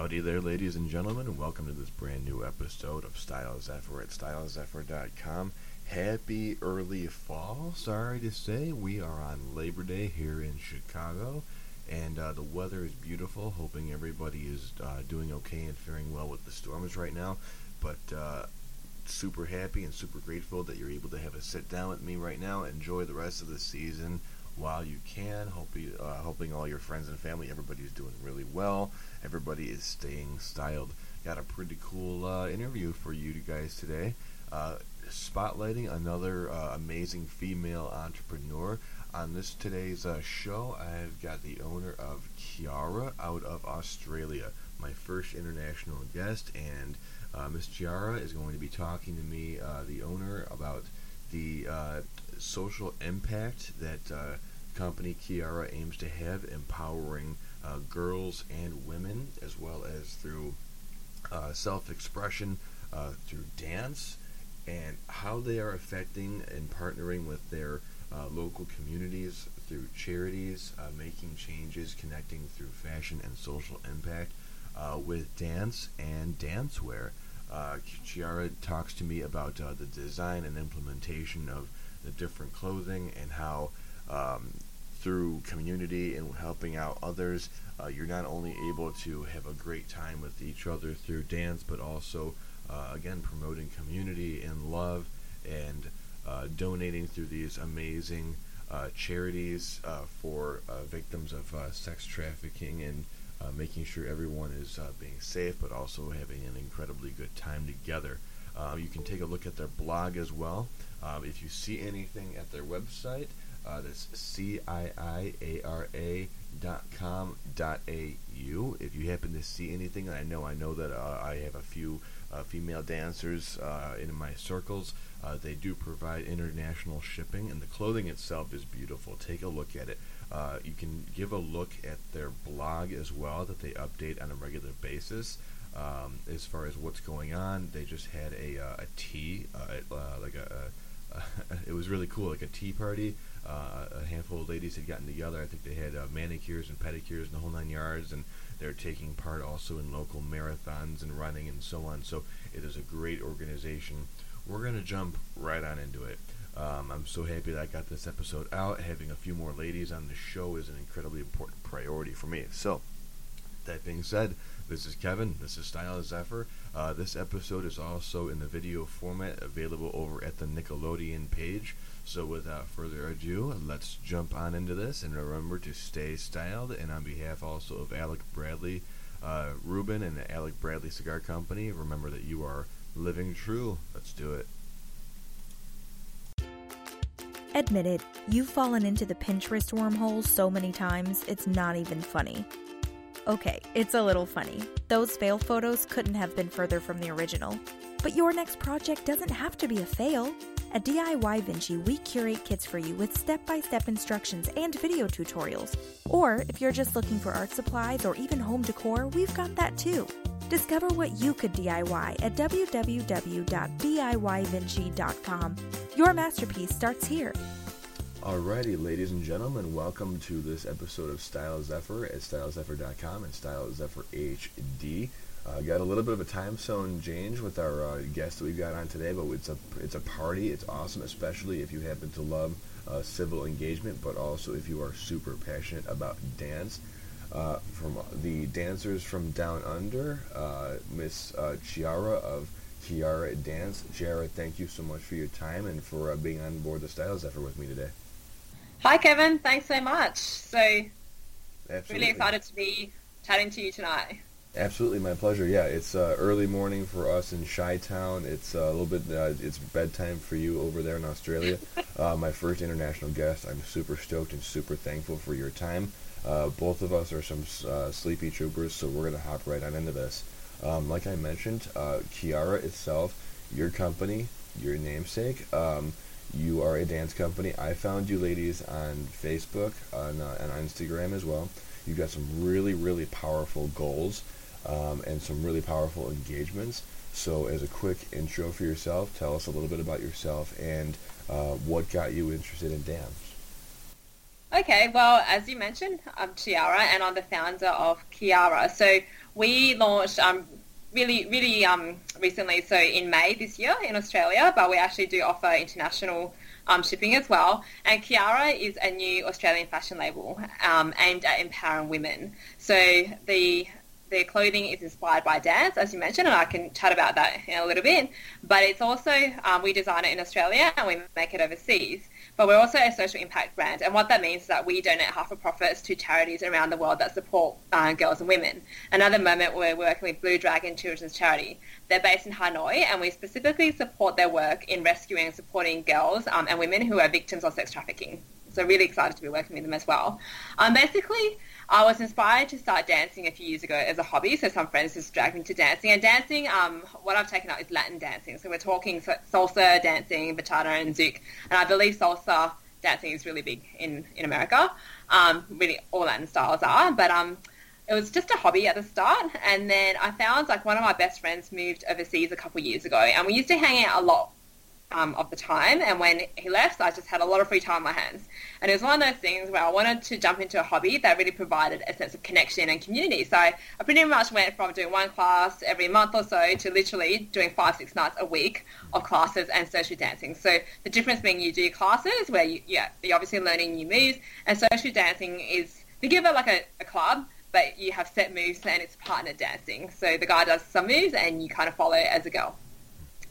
Howdy there, ladies and gentlemen, and welcome to this brand new episode of Style Zephyr at stylezephyr.com. Happy early fall. Sorry to say, we are on Labor Day here in Chicago, and uh, the weather is beautiful. Hoping everybody is uh, doing okay and faring well with the storms right now. But uh, super happy and super grateful that you're able to have a sit down with me right now. Enjoy the rest of the season while you can. Hoping, uh, hoping all your friends and family, everybody's doing really well. Everybody is staying styled. Got a pretty cool uh, interview for you guys today. Uh, spotlighting another uh, amazing female entrepreneur. On this today's uh, show, I've got the owner of Kiara out of Australia, my first international guest, and uh, Miss Kiara is going to be talking to me, the owner, about the social impact that uh, company Kiara aims to have, empowering uh, girls and women, as well as through uh, self-expression, uh, through dance, and how they are affecting and partnering with their uh, local communities through charities, making changes, connecting through fashion and social impact with dance and dancewear. Uh, Chiara talks to me about uh, the design and implementation of the different clothing and how um, through community and helping out others, uh, you're not only able to have a great time with each other through dance, but also, uh, again, promoting community and love and uh, donating through these amazing uh, charities uh, for uh, victims of sex trafficking and making sure everyone is being safe, but also having an incredibly good time together. you can take a look at their blog as well. Um, if you see anything at their website, uh, that's C-I-I-A-R-A dot com dot A-U. If you happen to see anything, I know I know that uh, I have a few uh, female dancers uh, in my circles. Uh, they do provide international shipping, and the clothing itself is beautiful. Take a look at it. Uh, you can give a look at their blog as well that they update on a regular basis. Um, as far as what's going on, they just had a, a tea, like a, a it was really cool, like a tea party uh, a handful of ladies had gotten together. I think they had uh, manicures and pedicures and the whole nine yards, and they're taking part also in local marathons and running and so on. So it is a great organization. We're going to jump right on into it. Um, I'm so happy that I got this episode out. Having a few more ladies on the show is an incredibly important priority for me. So, that being said, this is Kevin. This is Style Zephyr. Uh, this episode is also in the video format available over at the Nickelodeon page. So without further ado, let's jump on into this and remember to stay styled. And on behalf also of Alec Bradley, uh, Rubin, and the Alec Bradley Cigar Company, remember that you are living true. Let's do it. Admit it, you've fallen into the Pinterest wormhole so many times, it's not even funny. Okay, it's a little funny. Those fail photos couldn't have been further from the original. But your next project doesn't have to be a fail. At DIY Vinci, we curate kits for you with step by step instructions and video tutorials. Or if you're just looking for art supplies or even home decor, we've got that too. Discover what you could DIY at www.diyvinci.com. Your masterpiece starts here. Alrighty, ladies and gentlemen, welcome to this episode of Style Zephyr at stylezephyr.com and Style Zephyr HD. Uh, got a little bit of a time zone change with our uh, guest that we've got on today, but it's a it's a party. It's awesome, especially if you happen to love uh, civil engagement, but also if you are super passionate about dance. Uh, from the dancers from Down Under, uh, Miss uh, Chiara of Chiara Dance. Chiara, thank you so much for your time and for being on board the Style Zephyr with me today. Hi, Kevin. Thanks so much. So, Absolutely. really excited to be chatting to you tonight. Absolutely, my pleasure. Yeah, it's uh, early morning for us in Chi Town. It's uh, a little bit. Uh, it's bedtime for you over there in Australia. Uh, my first international guest. I'm super stoked and super thankful for your time. Uh, both of us are some uh, sleepy troopers, so we're gonna hop right on into this. Um, like I mentioned, Kiara itself, your company, your namesake. Um, you are a dance company. I found you ladies on Facebook on, and on Instagram as well. You've got some really, really powerful goals um, and some really powerful engagements. So, as a quick intro for yourself, tell us a little bit about yourself and uh, what got you interested in dance. Okay, well, as you mentioned, I'm Chiara and I'm the founder of Kiara. So we launched um, really, really um, recently, so in May this year in Australia, but we actually do offer international um, shipping as well. And Kiara is a new Australian fashion label um, aimed at empowering women. So the the clothing is inspired by dance, as you mentioned, and I can chat about that in a little bit. But it's also, um, we design it in Australia and we make it overseas. But we're also a social impact brand, and what that means is that we donate half of profits to charities around the world that support uh, girls and women. Another moment we're working with Blue Dragon Children's Charity. They're based in Hanoi, and we specifically support their work in rescuing and supporting girls um, and women who are victims of sex trafficking. So really excited to be working with them as well. Um, basically, I was inspired to start dancing a few years ago as a hobby. So some friends just dragged me to dancing. And dancing, um, what I've taken up is Latin dancing. So we're talking salsa dancing, bachata, and zouk. And I believe salsa dancing is really big in in America. Um, really, all Latin styles are. But um, it was just a hobby at the start. And then I found like one of my best friends moved overseas a couple years ago, and we used to hang out a lot um, of the time. And when he left, I just had a lot of free time on my hands. And it was one of those things where I wanted to jump into a hobby that really provided a sense of connection and community. So I pretty much went from doing one class every month or so to literally doing five, six nights a week of classes and social dancing. So the difference being you do classes where you, yeah, you're obviously learning new moves, and social dancing is, think of it like a, a club, but you have set moves and it's partner dancing. So the guy does some moves and you kind of follow as a girl.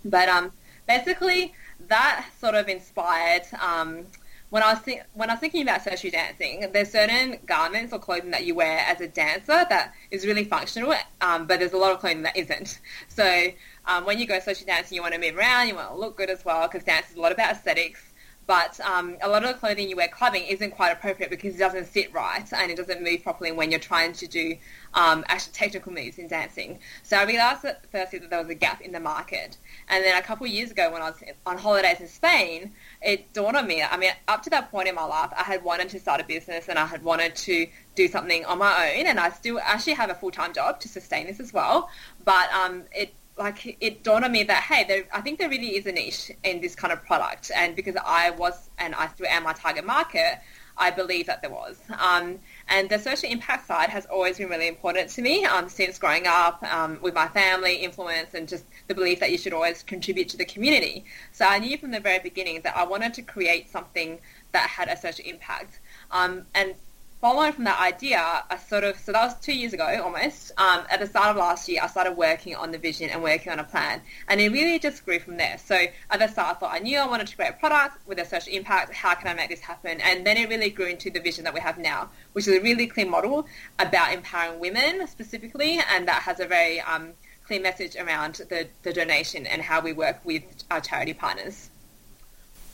But um, basically that sort of inspired um, when I was th- when I was thinking about social dancing, there's certain garments or clothing that you wear as a dancer that is really functional, um, but there's a lot of clothing that isn't. So um, when you go social dancing, you want to move around, you want to look good as well, because dance is a lot about aesthetics. But um, a lot of the clothing you wear clubbing isn't quite appropriate because it doesn't sit right and it doesn't move properly when you're trying to do um, actual technical moves in dancing. So I realised that firstly that there was a gap in the market. And then a couple of years ago when I was on holidays in Spain, it dawned on me. I mean, up to that point in my life, I had wanted to start a business and I had wanted to do something on my own. And I still actually have a full-time job to sustain this as well. But um, it like it dawned on me that hey, there, I think there really is a niche in this kind of product, and because I was and I still am my target market, I believe that there was. Um, and the social impact side has always been really important to me um, since growing up um, with my family, influence, and just the belief that you should always contribute to the community. So I knew from the very beginning that I wanted to create something that had a social impact. Um, and following from that idea, I sort of, so that was two years ago almost, um, at the start of last year, I started working on the vision and working on a plan. And it really just grew from there. So at the start, I thought I knew I wanted to create a product with a social impact. How can I make this happen? And then it really grew into the vision that we have now, which is a really clear model about empowering women specifically. And that has a very um, clear message around the, the donation and how we work with our charity partners.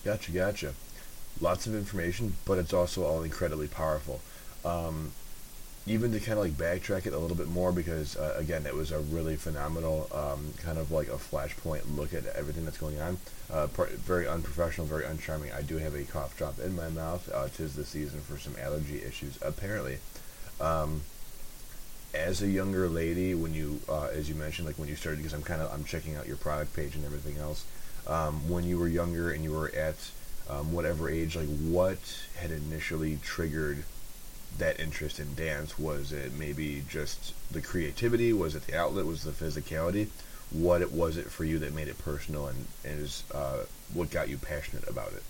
Gotcha, gotcha. Lots of information, but it's also all incredibly powerful. Um, even to kind of like backtrack it a little bit more because uh, again it was a really phenomenal um, kind of like a flashpoint look at everything that's going on. Uh, very unprofessional very uncharming. I do have a cough drop in my mouth uh, tis the season for some allergy issues apparently. Um, as a younger lady when you uh, as you mentioned like when you started because i'm kind of i'm checking out your product page and everything else um, when you were younger and you were at um, whatever age like what had initially triggered that interest in dance? Was it maybe just the creativity? Was it the outlet? Was the physicality? What it was it for you that made it personal and, and is uh, what got you passionate about it?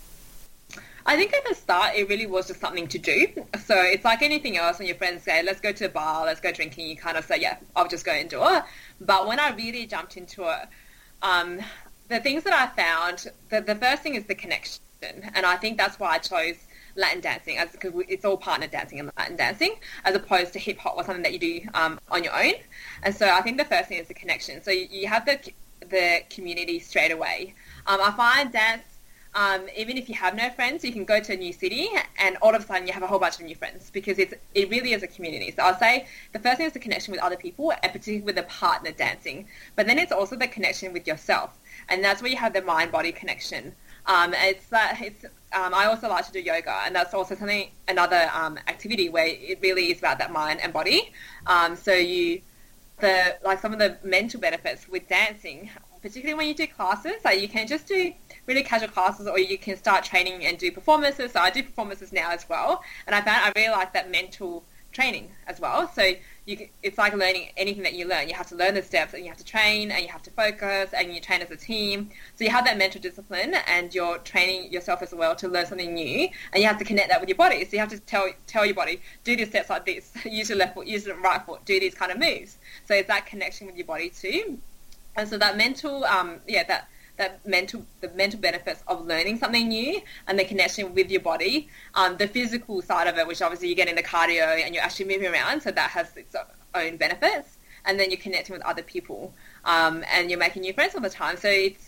I think at the start it really was just something to do. So it's like anything else when your friends say, let's go to a bar, let's go drinking, you kind of say, yeah, I'll just go and do it. But when I really jumped into it, um, the things that I found, the, the first thing is the connection. And I think that's why I chose Latin dancing, as because it's all partner dancing and Latin dancing, as opposed to hip hop or something that you do um, on your own. And so I think the first thing is the connection. So you, you have the the community straight away. Um, I find dance. Um, even if you have no friends, you can go to a new city and all of a sudden you have a whole bunch of new friends because it's, it really is a community. So I'll say the first thing is the connection with other people and particularly with the partner dancing. But then it's also the connection with yourself. And that's where you have the mind-body connection. Um, it's that it's. Um, I also like to do yoga, and that's also something another um, activity where it really is about that mind and body. Um, so you, the like some of the mental benefits with dancing, particularly when you do classes. Like you can just do really casual classes, or you can start training and do performances. So I do performances now as well, and I found I really like that mental training as well. So you, it's like learning anything that you learn. You have to learn the steps, and you have to train, and you have to focus, and you train as a team. So you have that mental discipline, and you're training yourself as well to learn something new, and you have to connect that with your body. So you have to tell tell your body, do these steps like this, use your left foot, use your right foot, do these kind of moves. So it's that connection with your body too. And so that mental, um, yeah, that that mental the mental benefits of learning something new and the connection with your body. Um, the physical side of it, which obviously you're getting the cardio and you're actually moving around, so that has its own benefits. And then you're connecting with other people um, and you're making new friends all the time. So it's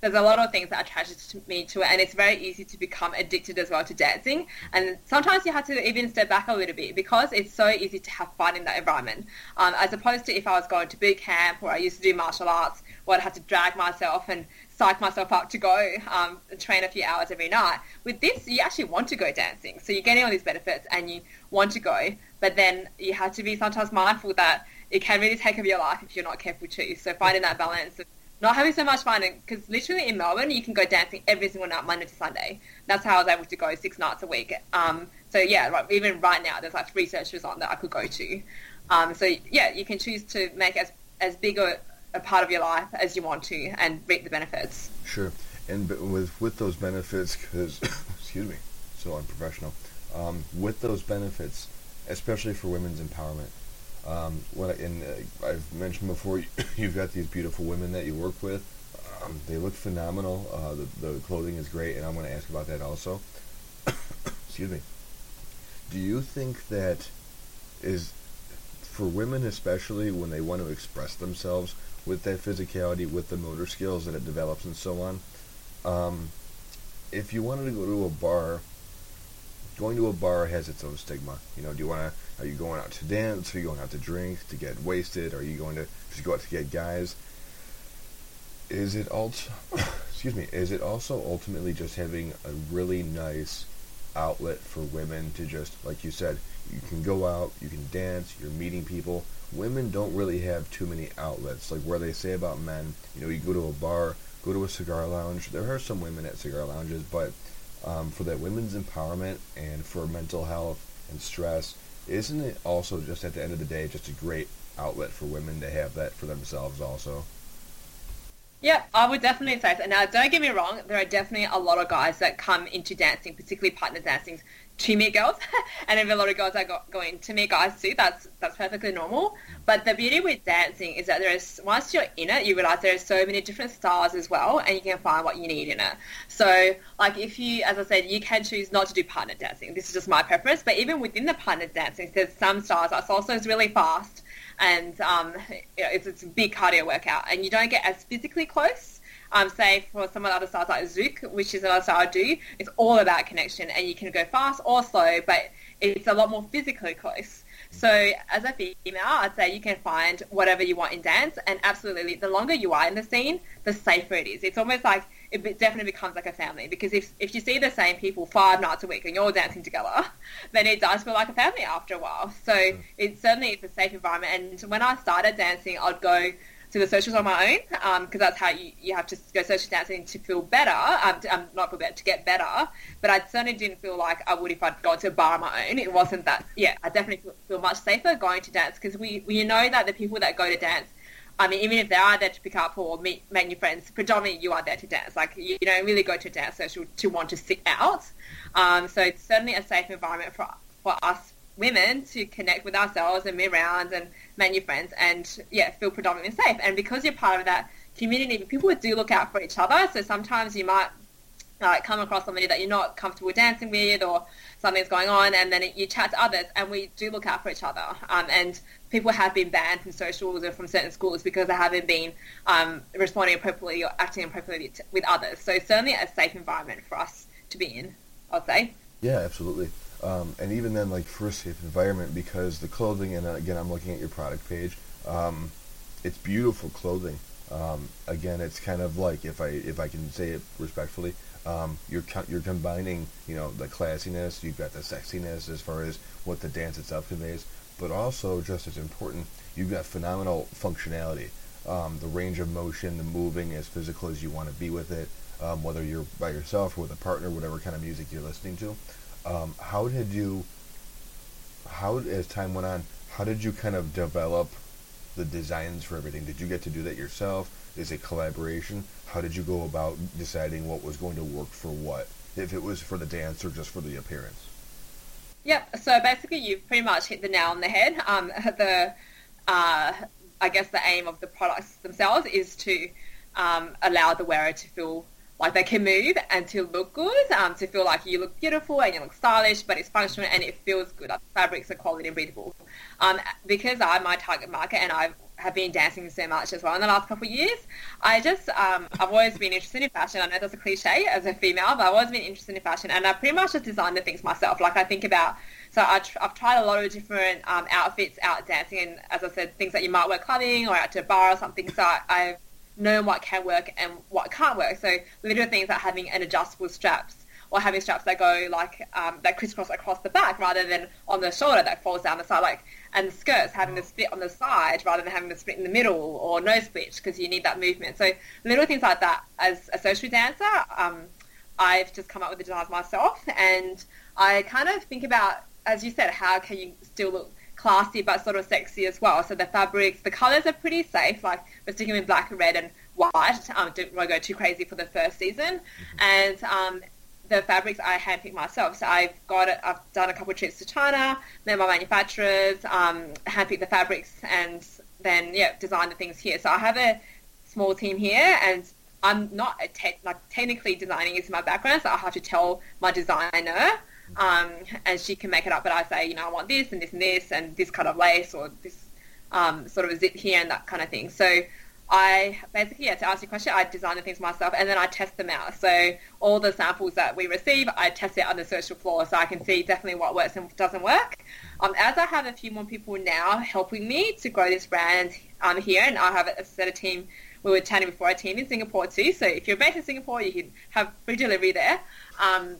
there's a lot of things that attracted me to it, and it's very easy to become addicted as well to dancing. And sometimes you have to even step back a little bit because it's so easy to have fun in that environment, um, as opposed to if I was going to boot camp or I used to do martial arts, where I'd have to drag myself and psych myself up to go um, train a few hours every night. With this, you actually want to go dancing, so you're getting all these benefits and you want to go, but then you have to be sometimes mindful that it can really take over your life if you're not careful too. So finding that balance of not having so much fun because literally in Melbourne you can go dancing every single night Monday to Sunday. That's how I was able to go six nights a week. Um, so yeah, right, even right now there's like three searches on that I could go to. Um, so yeah, you can choose to make as as big a, a, part of your life as you want to and reap the benefits. Sure, and with with those benefits, because excuse me, so unprofessional. Um, with those benefits, especially for women's empowerment, um, what and uh, I've mentioned before, you've got these beautiful women that you work with. Um, they look phenomenal. Uh, the, the clothing is great, and I'm going to ask about that also. Excuse me. Do you think that is for women, especially when they want to express themselves with that physicality, with the motor skills that it develops, and so on? Um, if you wanted to go to a bar going to a bar has its own stigma. You know, do you want to? Are you going out to dance? Are you going out to drink to get wasted? Are you going to just go out to get guys? Is it also? excuse me. Is it also ultimately just having a really nice outlet for women to just, like you said, you can go out, you can dance, you're meeting people. Women don't really have too many outlets. Like where they say about men, you know, you go to a bar, go to a cigar lounge. There are some women at cigar lounges, but um, for that women's empowerment and for mental health and stress, isn't it also just at the end of the day just a great outlet for women to have that for themselves also? Yeah, I would definitely say so. Now, don't get me wrong, there are definitely a lot of guys that come into dancing, particularly partner dancing, to meet girls, and if a lot of girls are go, going to meet guys too, that's that's perfectly normal. But the beauty with dancing is that there is once you're in it, you realize there are so many different styles as well, and you can find what you need in it. So, like if you, as I said, you can choose not to do partner dancing. This is just my preference. But even within the partner dancing, there's some styles that salsa is really fast, and um, it's, it's a big cardio workout, and you don't get as physically close um, say for some of the other styles like Zouk, which is another style I do, it's all about connection and you can go fast or slow, but it's a lot more physically close. So as a female, I'd say you can find whatever you want in dance and absolutely the longer you are in the scene, the safer it is. It's almost like it definitely becomes like a family because if, if you see the same people five nights a week and you're all dancing together, then it does feel like a family after a while. So mm. it certainly is a safe environment. And when I started dancing, I'd go to the socials on my own because um, that's how you, you have to go social dancing to feel better, um, to, um, not feel better, to get better. But I certainly didn't feel like I would if I'd gone to a bar on my own. It wasn't that, yeah, I definitely feel, feel much safer going to dance because we, we know that the people that go to dance, I mean, even if they are there to pick up or meet, make new friends, predominantly you are there to dance. Like, you, you don't really go to dance social to want to sit out. Um, so it's certainly a safe environment for, for us women to connect with ourselves and move around and make new friends and yeah feel predominantly safe and because you're part of that community people do look out for each other so sometimes you might uh, come across somebody that you're not comfortable dancing with or something's going on and then you chat to others and we do look out for each other um, and people have been banned from socials or from certain schools because they haven't been um, responding appropriately or acting appropriately with others so certainly a safe environment for us to be in I'd say yeah absolutely um, and even then, like for a safe environment, because the clothing, and uh, again, I'm looking at your product page. Um, it's beautiful clothing. Um, again, it's kind of like if I if I can say it respectfully, um, you're you're combining you know the classiness, you've got the sexiness as far as what the dance itself conveys, but also just as important, you've got phenomenal functionality. um, the range of motion, the moving as physical as you want to be with it, um, whether you're by yourself or with a partner, whatever kind of music you're listening to. Um, how did you, how as time went on, how did you kind of develop the designs for everything? Did you get to do that yourself? Is it collaboration? How did you go about deciding what was going to work for what? If it was for the dance or just for the appearance? Yep. So basically, you've pretty much hit the nail on the head. Um, the, uh, I guess, the aim of the products themselves is to um, allow the wearer to feel like they can move and to look good, um, to feel like you look beautiful and you look stylish, but it's functional and it feels good. Like the fabrics are quality and breathable. Um, because I'm my target market and I have been dancing so much as well in the last couple of years, I just um, I've always been interested in fashion. I know that's a cliche as a female, but I've always been interested in fashion, and I pretty much just design the things myself. Like I think about so I I've tried a lot of different um, outfits out dancing, and as I said, things that you might wear clubbing or out to a bar or something. So I, I've known what can work and what can't work. So little things like having an adjustable straps or having straps that go like um, that crisscross across the back rather than on the shoulder that falls down the side. Like and skirts having the split on the side rather than having the split in the middle or no split because you need that movement. So little things like that. As a social dancer, um, I've just come up with the designs myself, and I kind of think about, as you said, how can you still look classy but sort of sexy as well. So the fabrics, the colours are pretty safe. Like we're sticking with black, and red, and white. Um, didn't want to go too crazy for the first season, mm-hmm. and um, the fabrics I handpicked myself. So I've got it. I've done a couple of trips to China, met my manufacturers, um, handpicked the fabrics, and then yeah, designed the things here. So I have a small team here, and I'm not a like technically designing is my background, so I have to tell my designer um, and she can make it up. But I say, you know, I want this and this and this and this kind of lace or this um, sort of a zip here and that kind of thing. So I basically, yeah, to answer your question, I design the things myself and then I test them out. So all the samples that we receive, I test it on the social floor so I can see definitely what works and doesn't work. Um, as I have a few more people now helping me to grow this brand um, here, and I have a set of team. We were chatting before a team in Singapore too. So if you're based in Singapore, you can have free delivery there. Um,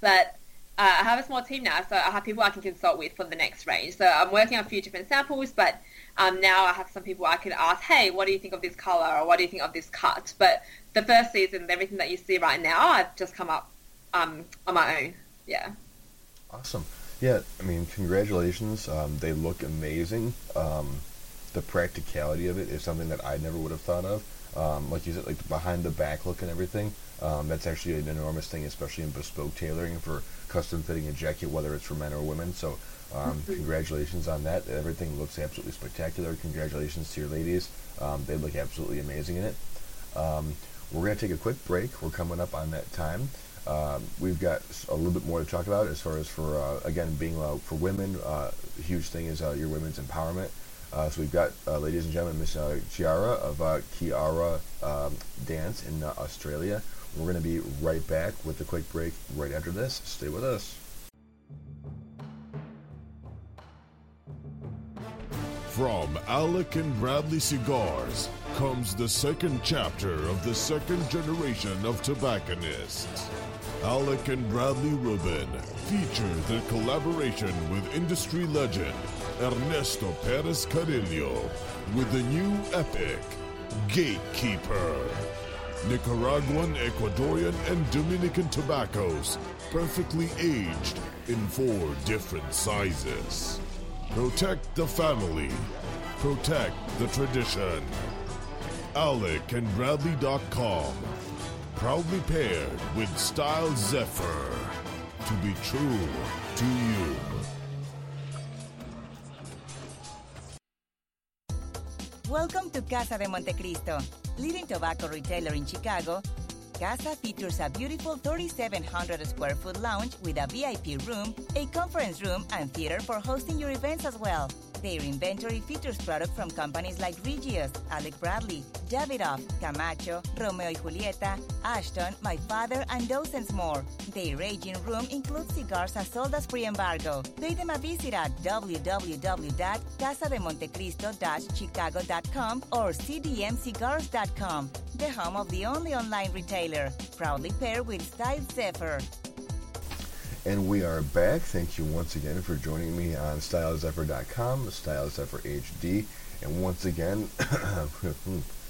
but uh, I have a small team now, so I have people I can consult with for the next range. So I'm working on a few different samples, but um, now I have some people I can ask, hey, what do you think of this color, or what do you think of this cut? But the first season, everything that you see right now, I've just come up um, on my own. Yeah. Awesome. Yeah, I mean, congratulations. Um, they look amazing. Um, the practicality of it is something that I never would have thought of. Um, like you said, like behind the back look and everything. Um, that's actually an enormous thing, especially in bespoke tailoring for custom fitting a jacket, whether it's for men or women. So, um, mm-hmm. congratulations on that. Everything looks absolutely spectacular. Congratulations to your ladies. Um, they look absolutely amazing in it. Um, we're going to take a quick break. We're coming up on that time. Um, we've got a little bit more to talk about as far as for, uh, again, being uh, for women. Uh, huge thing is uh, your women's empowerment. Uh, so we've got, uh, ladies and gentlemen, Miss Chiara of Kiara um, Dance in Australia. We're going to be right back with a quick break right after this. Stay with us. From Alec and Bradley Cigars comes the second chapter of the second generation of tobacconists. Alec and Bradley Rubin feature their collaboration with industry legend Ernesto Perez Carrillo with the new epic Gatekeeper. Nicaraguan, Ecuadorian, and Dominican tobaccos, perfectly aged in four different sizes. Protect the family. Protect the tradition. Alec and Bradley.com. Proudly paired with Style Zephyr. To be true to you. Welcome to Casa de Montecristo, leading tobacco retailer in Chicago. Casa features a beautiful 3,700 square foot lounge with a VIP room, a conference room, and theater for hosting your events as well. Their inventory features products from companies like Regius, Alec Bradley, Davidoff, Camacho, Romeo y Julieta, Ashton, My Father, and dozens more. Their aging room includes cigars as sold as pre-embargo. Pay them a visit at www.casademontecristo-chicago.com or cdmcigars.com, the home of the only online retailer, proudly paired with Style Zephyr. And we are back. Thank you once again for joining me on StyleZephyr.com, StyleZephyr HD. And once again,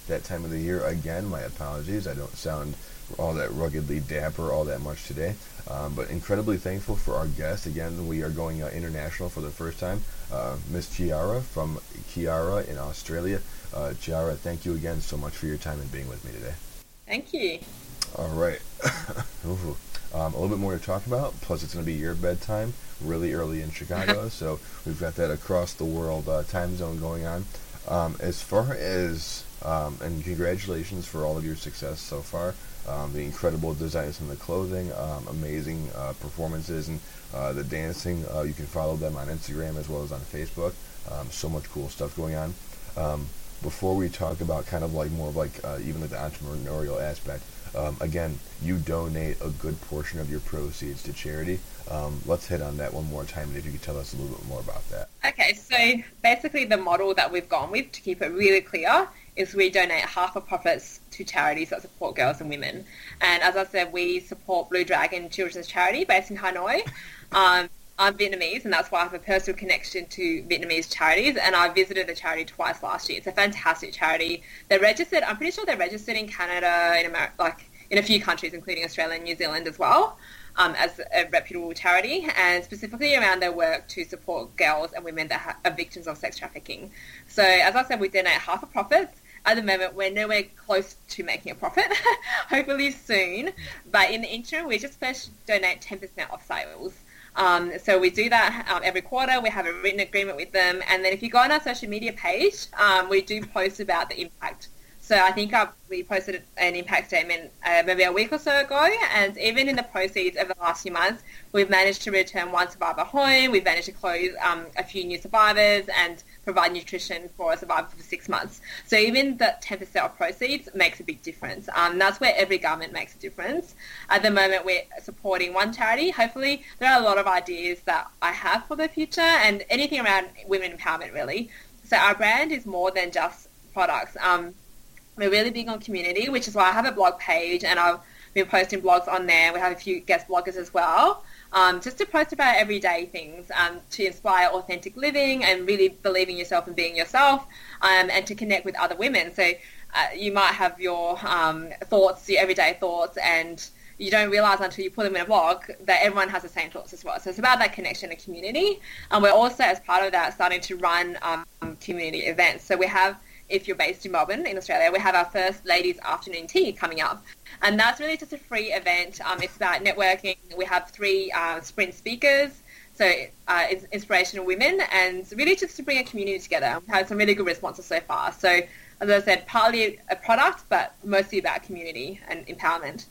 that time of the year again, my apologies. I don't sound all that ruggedly dapper all that much today. Um, but incredibly thankful for our guest. Again, we are going uh, international for the first time. Uh, Miss Chiara from Kiara in Australia. Uh, Chiara, thank you again so much for your time and being with me today. Thank you. All right. um, a little bit more to talk about. Plus, it's going to be your bedtime, really early in Chicago. so we've got that across the world uh, time zone going on. Um, as far as um, and congratulations for all of your success so far. Um, the incredible designs and the clothing, um, amazing uh, performances, and uh, the dancing. Uh, you can follow them on Instagram as well as on Facebook. Um, so much cool stuff going on. Um, before we talk about kind of like more of like uh, even like the entrepreneurial aspect, um, again, you donate a good portion of your proceeds to charity. Um, let's hit on that one more time, and if you could tell us a little bit more about that. Okay, so basically the model that we've gone with to keep it really clear is we donate half of profits to charities that support girls and women. And as I said, we support Blue Dragon Children's Charity based in Hanoi. Um, I'm Vietnamese, and that's why I have a personal connection to Vietnamese charities. And I visited the charity twice last year. It's a fantastic charity. They're registered. I'm pretty sure they're registered in Canada, in America, like in a few countries, including Australia and New Zealand as well. Um, as a reputable charity and specifically around their work to support girls and women that ha- are victims of sex trafficking. So as I said, we donate half the profits at the moment, we're nowhere close to making a profit. Hopefully soon. But in the interim, we just first donate 10% of sales. Um, so we do that um, every quarter. We have a written agreement with them. And then if you go on our social media page, um, we do post about the impact. So I think uh, we posted an impact statement uh, maybe a week or so ago, and even in the proceeds over the last few months, we've managed to return one survivor home. We've managed to close um, a few new survivors and provide nutrition for a survivor for six months. So even the 10% of proceeds makes a big difference. Um, that's where every government makes a difference. At the moment, we're supporting one charity. Hopefully, there are a lot of ideas that I have for the future and anything around women empowerment, really. So our brand is more than just products. Um, we're really big on community, which is why I have a blog page and I've been posting blogs on there. We have a few guest bloggers as well. Um, just to post about everyday things um, to inspire authentic living and really believing yourself and being yourself um, and to connect with other women. So uh, you might have your um, thoughts, your everyday thoughts, and you don't realize until you put them in a blog that everyone has the same thoughts as well. So it's about that connection and community. And we're also, as part of that, starting to run um, community events. So we have if you're based in Melbourne in Australia, we have our first ladies afternoon tea coming up. And that's really just a free event. Um, it's about networking. We have three uh, sprint speakers, so uh, inspirational women, and really just to bring a community together. We've had some really good responses so far. So as I said, partly a product, but mostly about community and empowerment.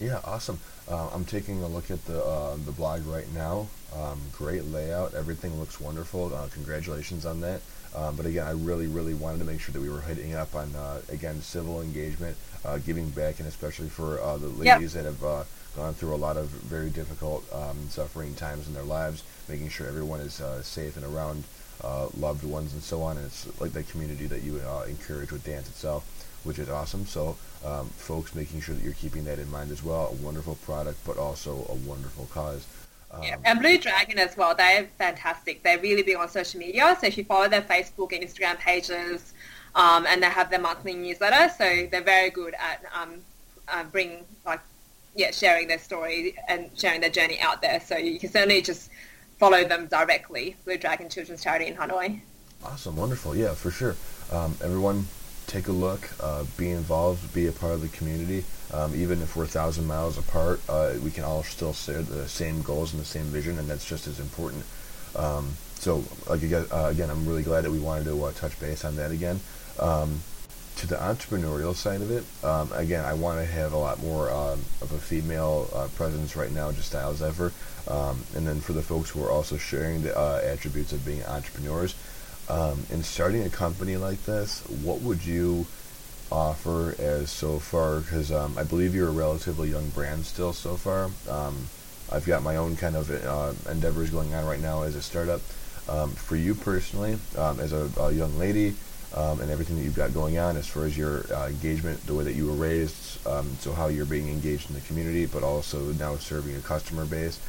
Yeah, awesome. Uh, I'm taking a look at the uh, the blog right now. Um, great layout. Everything looks wonderful. Uh, congratulations on that. Um, but again, I really, really wanted to make sure that we were hitting up on uh, again civil engagement, uh, giving back, and especially for uh, the ladies yep. that have uh, gone through a lot of very difficult, um, suffering times in their lives, making sure everyone is uh, safe and around uh, loved ones and so on. And it's like that community that you encourage with dance itself, which is awesome. So, um, folks, making sure that you're keeping that in mind as well. A wonderful product, but also a wonderful cause. Um, yeah. And Blue Dragon as well, they're fantastic. They're really big on social media. So if you follow their Facebook and Instagram pages, um, and they have their monthly newsletter, so they're very good at um, uh, bringing like yeah sharing their story and sharing their journey out there. So you can certainly just follow them directly. Blue Dragon Children's Charity in Hanoi. Awesome, wonderful, yeah, for sure. Um, everyone, take a look, uh, be involved, be a part of the community. Um, even if we're a thousand miles apart, uh, we can all still share the same goals and the same vision, and that's just as important. Um, so, like, again, uh, again, I'm really glad that we wanted to uh, touch base on that again. Um, to the entrepreneurial side of it, um, again, I want to have a lot more um, of a female uh, presence right now, just as ever. Um, and then for the folks who are also sharing the uh, attributes of being entrepreneurs, in starting a company like this, what would you offer as so far? Because um, I believe you're a relatively young brand still so far. Um, I've got my own kind of uh, endeavors going on right now as a startup. Um, for you personally, um, as a, a, young lady, um, and everything that you've got going on as far as your uh, engagement, the way that you were raised, um, so how you're being engaged in the community, but also now serving a customer base.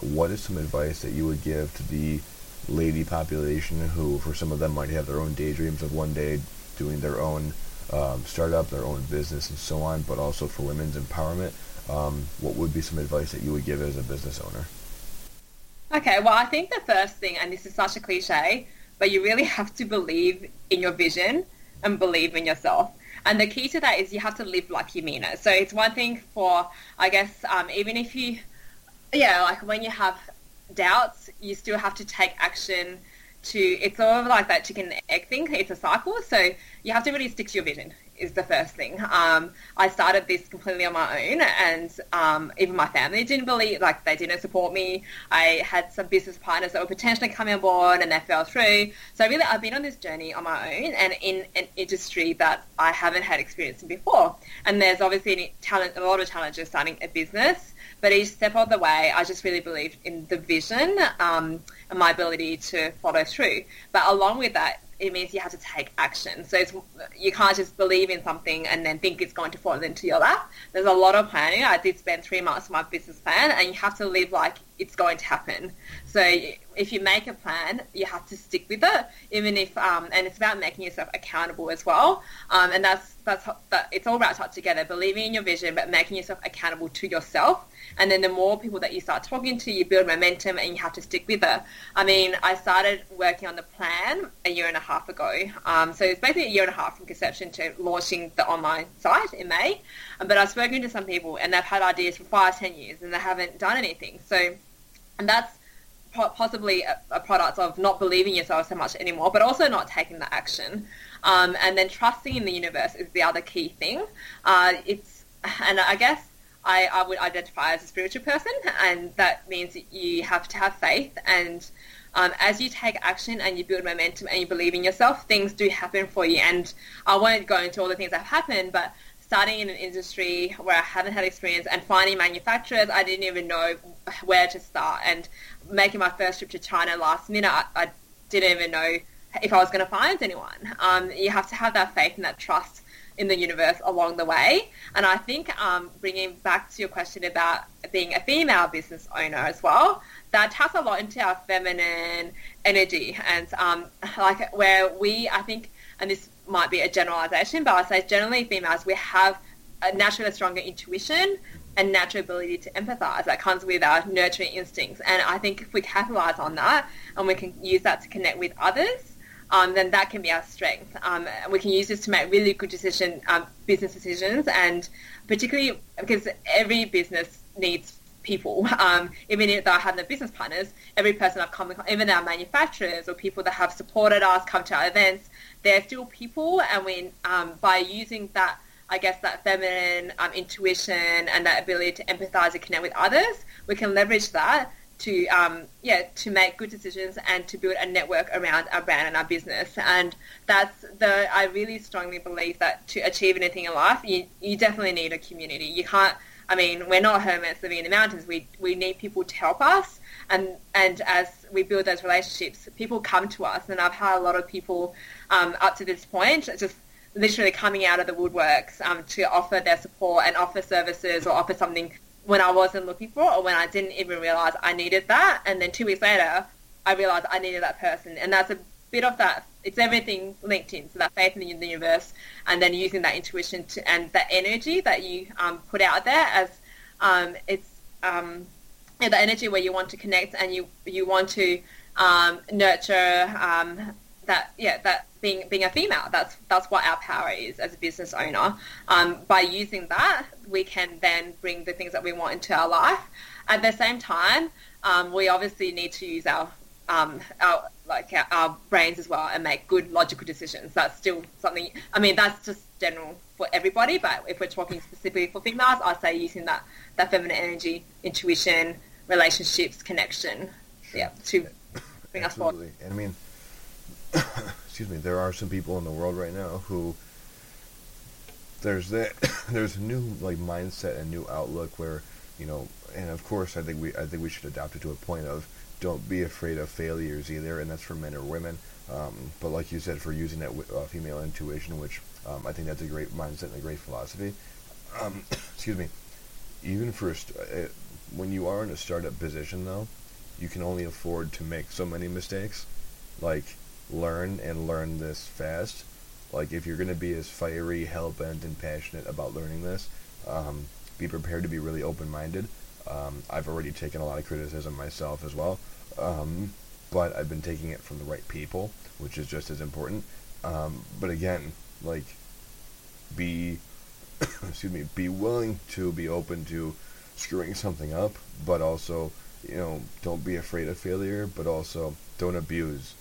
what is some advice that you would give to the lady population who, for some of them, might have their own daydreams of one day doing their own um, startup, their own business, and so on, but also for women's empowerment. Um, what would be some advice that you would give as a business owner? Okay, well, I think the first thing, and this is such a cliche, but you really have to believe in your vision and believe in yourself. And the key to that is you have to live like you mean it. So it's one thing for, I guess, um, even if you, yeah, like when you have doubts, you still have to take action to, it's sort of like that chicken egg thing. It's a cycle. So you have to really stick to your vision is the first thing. Um, I started this completely on my own, and um, even my family didn't believe, like they didn't support me. I had some business partners that were potentially coming on board, and they fell through. So really, I've been on this journey on my own, and in an industry that I haven't had experience in before. And there's obviously talent, a lot of challenges starting a business. But each step of the way, I just really believed in the vision um, and my ability to follow through. But along with that, it means you have to take action. So you can't just believe in something and then think it's going to fall into your lap. There's a lot of planning. I did spend three months on my business plan, and you have to live like it's going to happen. So if you make a plan, you have to stick with it, even if um, and it's about making yourself accountable as well. Um, and that's that's that, it's all wrapped up together. Believing in your vision, but making yourself accountable to yourself. And then the more people that you start talking to, you build momentum, and you have to stick with it. I mean, I started working on the plan a year and a half ago. Um, so it's basically a year and a half from conception to launching the online site in May. Um, but I've spoken to some people, and they've had ideas for five, ten years, and they haven't done anything. So, and that's possibly a, a, product of not believing yourself so much anymore, but also not taking the action. Um, and then trusting in the universe is the other key thing. Uh, it's, and I guess I, I would identify as a spiritual person, and that means that you have to have faith. And um, as you take action and you build momentum and you believe in yourself, things do happen for you. And I won't go into all the things that have happened, but starting in an industry where I haven't had experience and finding manufacturers, I didn't even know where to start. And making my first trip to China last minute, I, I didn't even know if I was going to find anyone. Um, you have to have that faith and that trust in the universe along the way. And I think um, bringing back to your question about being a female business owner as well, that taps a lot into our feminine energy and um, like where we, I think, and this might be a generalization, but I say generally females, we have a naturally stronger intuition and natural ability to empathize that comes with our nurturing instincts. And I think if we capitalize on that and we can use that to connect with others, um, then that can be our strength. Um, we can use this to make really good decision, um, business decisions, and particularly because every business needs people. Um, even if I have no business partners, every person I've come, even our manufacturers or people that have supported us, come to our events, they're still people, and we um, by using that, I guess that feminine um, intuition and that ability to empathize and connect with others, we can leverage that to um, yeah to make good decisions and to build a network around our brand and our business. And that's the I really strongly believe that to achieve anything in life, you you definitely need a community. You can't. I mean, we're not hermits living in the mountains. We we need people to help us, and and as we build those relationships, people come to us. And I've had a lot of people um, up to this point, just literally coming out of the woodworks um, to offer their support and offer services or offer something when I wasn't looking for it or when I didn't even realize I needed that. And then two weeks later, I realized I needed that person. And that's a bit of that. It's everything linked in. So that faith in the universe and then using that intuition to, and that energy that you um, put out there as um, it's um, the energy where you want to connect and you, you want to um, nurture um, that yeah that being being a female that's that's what our power is as a business owner. Um, by using that we can then bring the things that we want into our life. At the same time um, we obviously need to use our um, our like our, brains as well and make good logical decisions. That's still something i mean that's just general for everybody but if we're talking specifically for females i'd say using that that feminine energy intuition relationships connection yeah to bring Absolutely. us forward. I mean excuse me, there are some people in the world right now who there's that there's a new like mindset and new outlook where you know, and of course I think we I think we should adopt it to a point of don't be afraid of failures either, and that's for men or women. Um, but like you said, for using that uh, female intuition, which um, I think that's a great mindset and a great philosophy. Um, excuse me. Even first, uh, when you are in a startup position, though, you can only afford to make so many mistakes. Like, learn and learn this fast. Like, if you're going to be as fiery, hell bent, and passionate about learning this, um, be prepared to be really open minded. Um, I've already taken a lot of criticism myself as well, um, but I've been taking it from the right people, which is just as important. Um, but again, like, be excuse me, be willing to be open to screwing something up, but also, you know, don't be afraid of failure, but also don't abuse,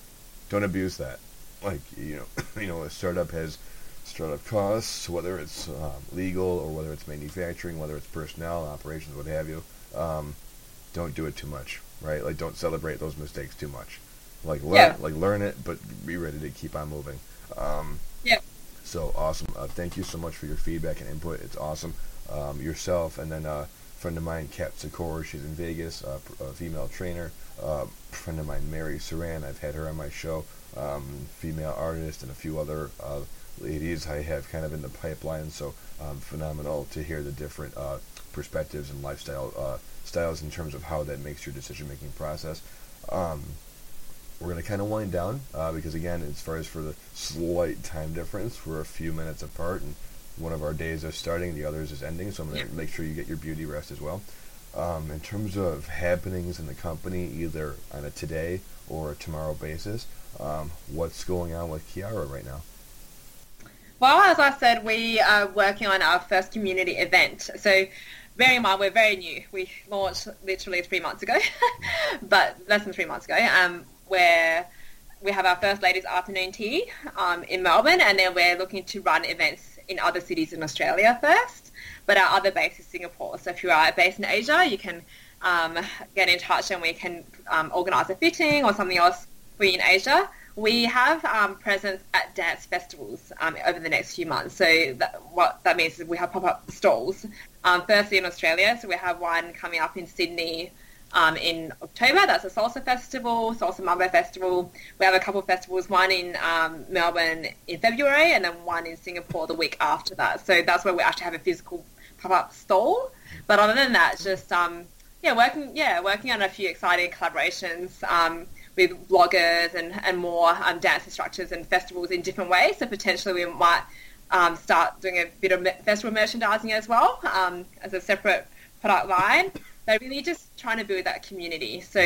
don't abuse that. Like, you know, you know, a startup has startup costs, whether it's um, legal or whether it's manufacturing, whether it's personnel, operations, what have you. Um, don't do it too much, right? Like, don't celebrate those mistakes too much. Like, learn, Yeah. like learn it, but be ready to keep on moving. Um, Yeah. so awesome. Uh, thank you so much for your feedback and input. It's awesome. Um, yourself, and then uh, a friend of mine, Kat Sikora, she's in Vegas, uh, pr- a female trainer. Uh, friend of mine, Mary Saran, I've had her on my show. Um, female artist, and a few other uh, ladies I have kind of in the pipeline. So um, phenomenal to hear the different uh, perspectives and lifestyle uh, styles in terms of how that makes your decision making process. Um, we're going to kind of wind down uh, because again as far as for the slight time difference we're a few minutes apart and one of our days is starting the others is ending so i'm going to make sure you get your beauty rest as well um, in terms of happenings in the company either on a today or a tomorrow basis um, what's going on with Ciiara right now Well, as I said, we are working on our first community event. So bear in mind, we're very new. We launched literally three months ago, but less than three months ago, um, where we have our first ladies afternoon tea um, in Melbourne, and then we're looking to run events in other cities in Australia first. But our other base is Singapore. So if you are based in Asia, you can um, get in touch and we can um, organise a fitting or something else for you in Asia. We have um, presence at dance festivals um, over the next few months. So that, what that means is we have pop-up stalls. Um, firstly in Australia, so we have one coming up in Sydney um, in October. That's a salsa festival, salsa mambo festival. We have a couple of festivals, one in um, Melbourne in February and then one in Singapore the week after that. So that's where we actually have a physical pop-up stall. But other than that, just um, yeah, working yeah working on a few exciting collaborations um, with bloggers and and more um, dance instructors and festivals in different ways. So potentially we might um, start doing a bit of festival merchandising as well um, as a separate product line. But really just trying to build that community. So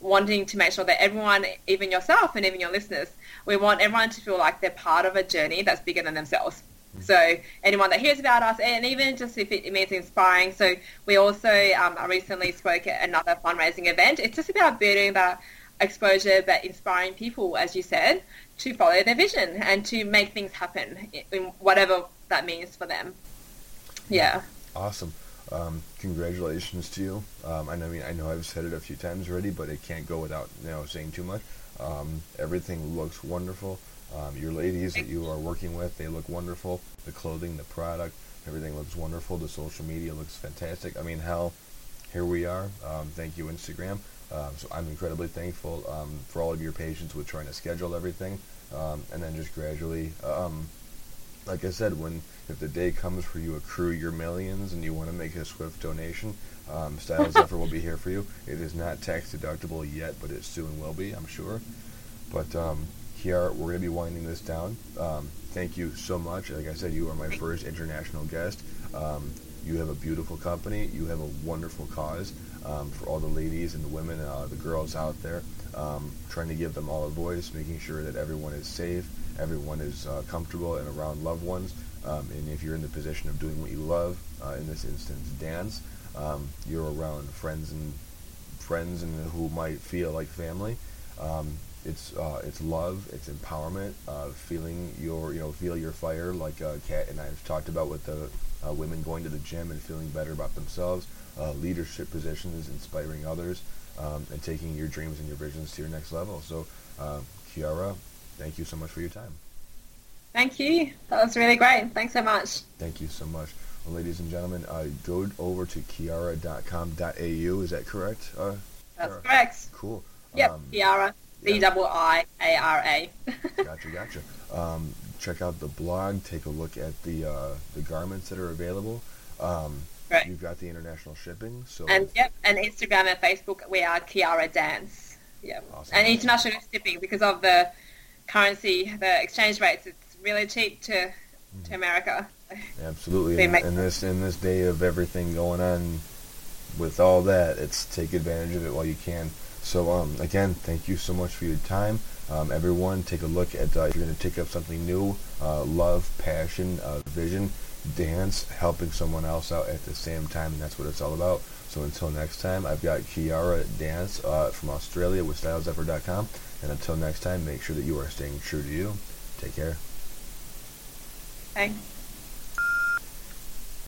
wanting to make sure that everyone, even yourself and even your listeners, we want everyone to feel like they're part of a journey that's bigger than themselves. So anyone that hears about us, and even just if it, means inspiring. So we also um, recently spoke at another fundraising event. It's just about building that exposure, but inspiring people, as you said, to follow their vision and to make things happen in- whatever that means for them. Yeah. Awesome. Um, congratulations to you. Um, I mean, I know I've said it a few times already, but it can't go without you saying too much. Um, everything looks wonderful. Um, your ladies that you are working with, they look wonderful. The clothing, the product, everything looks wonderful. The social media looks fantastic. I mean, hell, here we are. Um, thank you, Instagram. Um, so I'm incredibly thankful um, for all of your patience with trying to schedule everything, um, and then just gradually um, like I said, when if the day comes where you accrue your millions and you want to make a swift donation, um, Styles Zephyr will be here for you. It is not tax deductible yet, but it soon will be, I'm sure. But um, here we're going to be winding this down. Um, thank you so much. Like I said, you are my first international guest. Um, you have a beautiful company. You have a wonderful cause um, for all the ladies and the women, uh, the girls out there. Um, trying to give them all a voice, making sure that everyone is safe, everyone is uh, comfortable and around loved ones. Um, and if you're in the position of doing what you love, uh, in this instance, dance, um, you're around friends and friends and who might feel like family. Um, it's uh, it's love, it's empowerment, uh, feeling your you know feel your fire like uh, Kat and I've talked about with the uh, women going to the gym and feeling better about themselves, uh, leadership positions, inspiring others, um, and taking your dreams and your visions to your next level. So, uh, Kiara, thank you so much for your time. Thank you. That was really great. Thanks so much. Thank you so much. Well, ladies and gentlemen, uh, go over to ciiara.com.au. Is that correct? Uh, That's Kiara? correct. Cool. Yep, Um, Ciiara. Yeah. C double I A R A. gotcha, gotcha. Um, check out the blog. Take a look at the uh, the garments that are available. Um, Right. you've got the international shipping. So And yep, and Instagram and Facebook, we are Ciiara Dance. Yep. Awesome. And international shipping because of the currency, the exchange rates. It's really cheap to Mm-hmm. to America. absolutely, in this in this day of everything going on, with all that, it's take advantage of it while you can. So um, again, thank you so much for your time. Um, everyone, take a look at uh, if you're going to take up something new, uh, love, passion, uh, vision, dance, helping someone else out at the same time, and that's what it's all about. So until next time, I've got Ciiara Dance uh, from Australia with StylesEffort.com, and until next time, make sure that you are staying true to you. Take care. Thanks.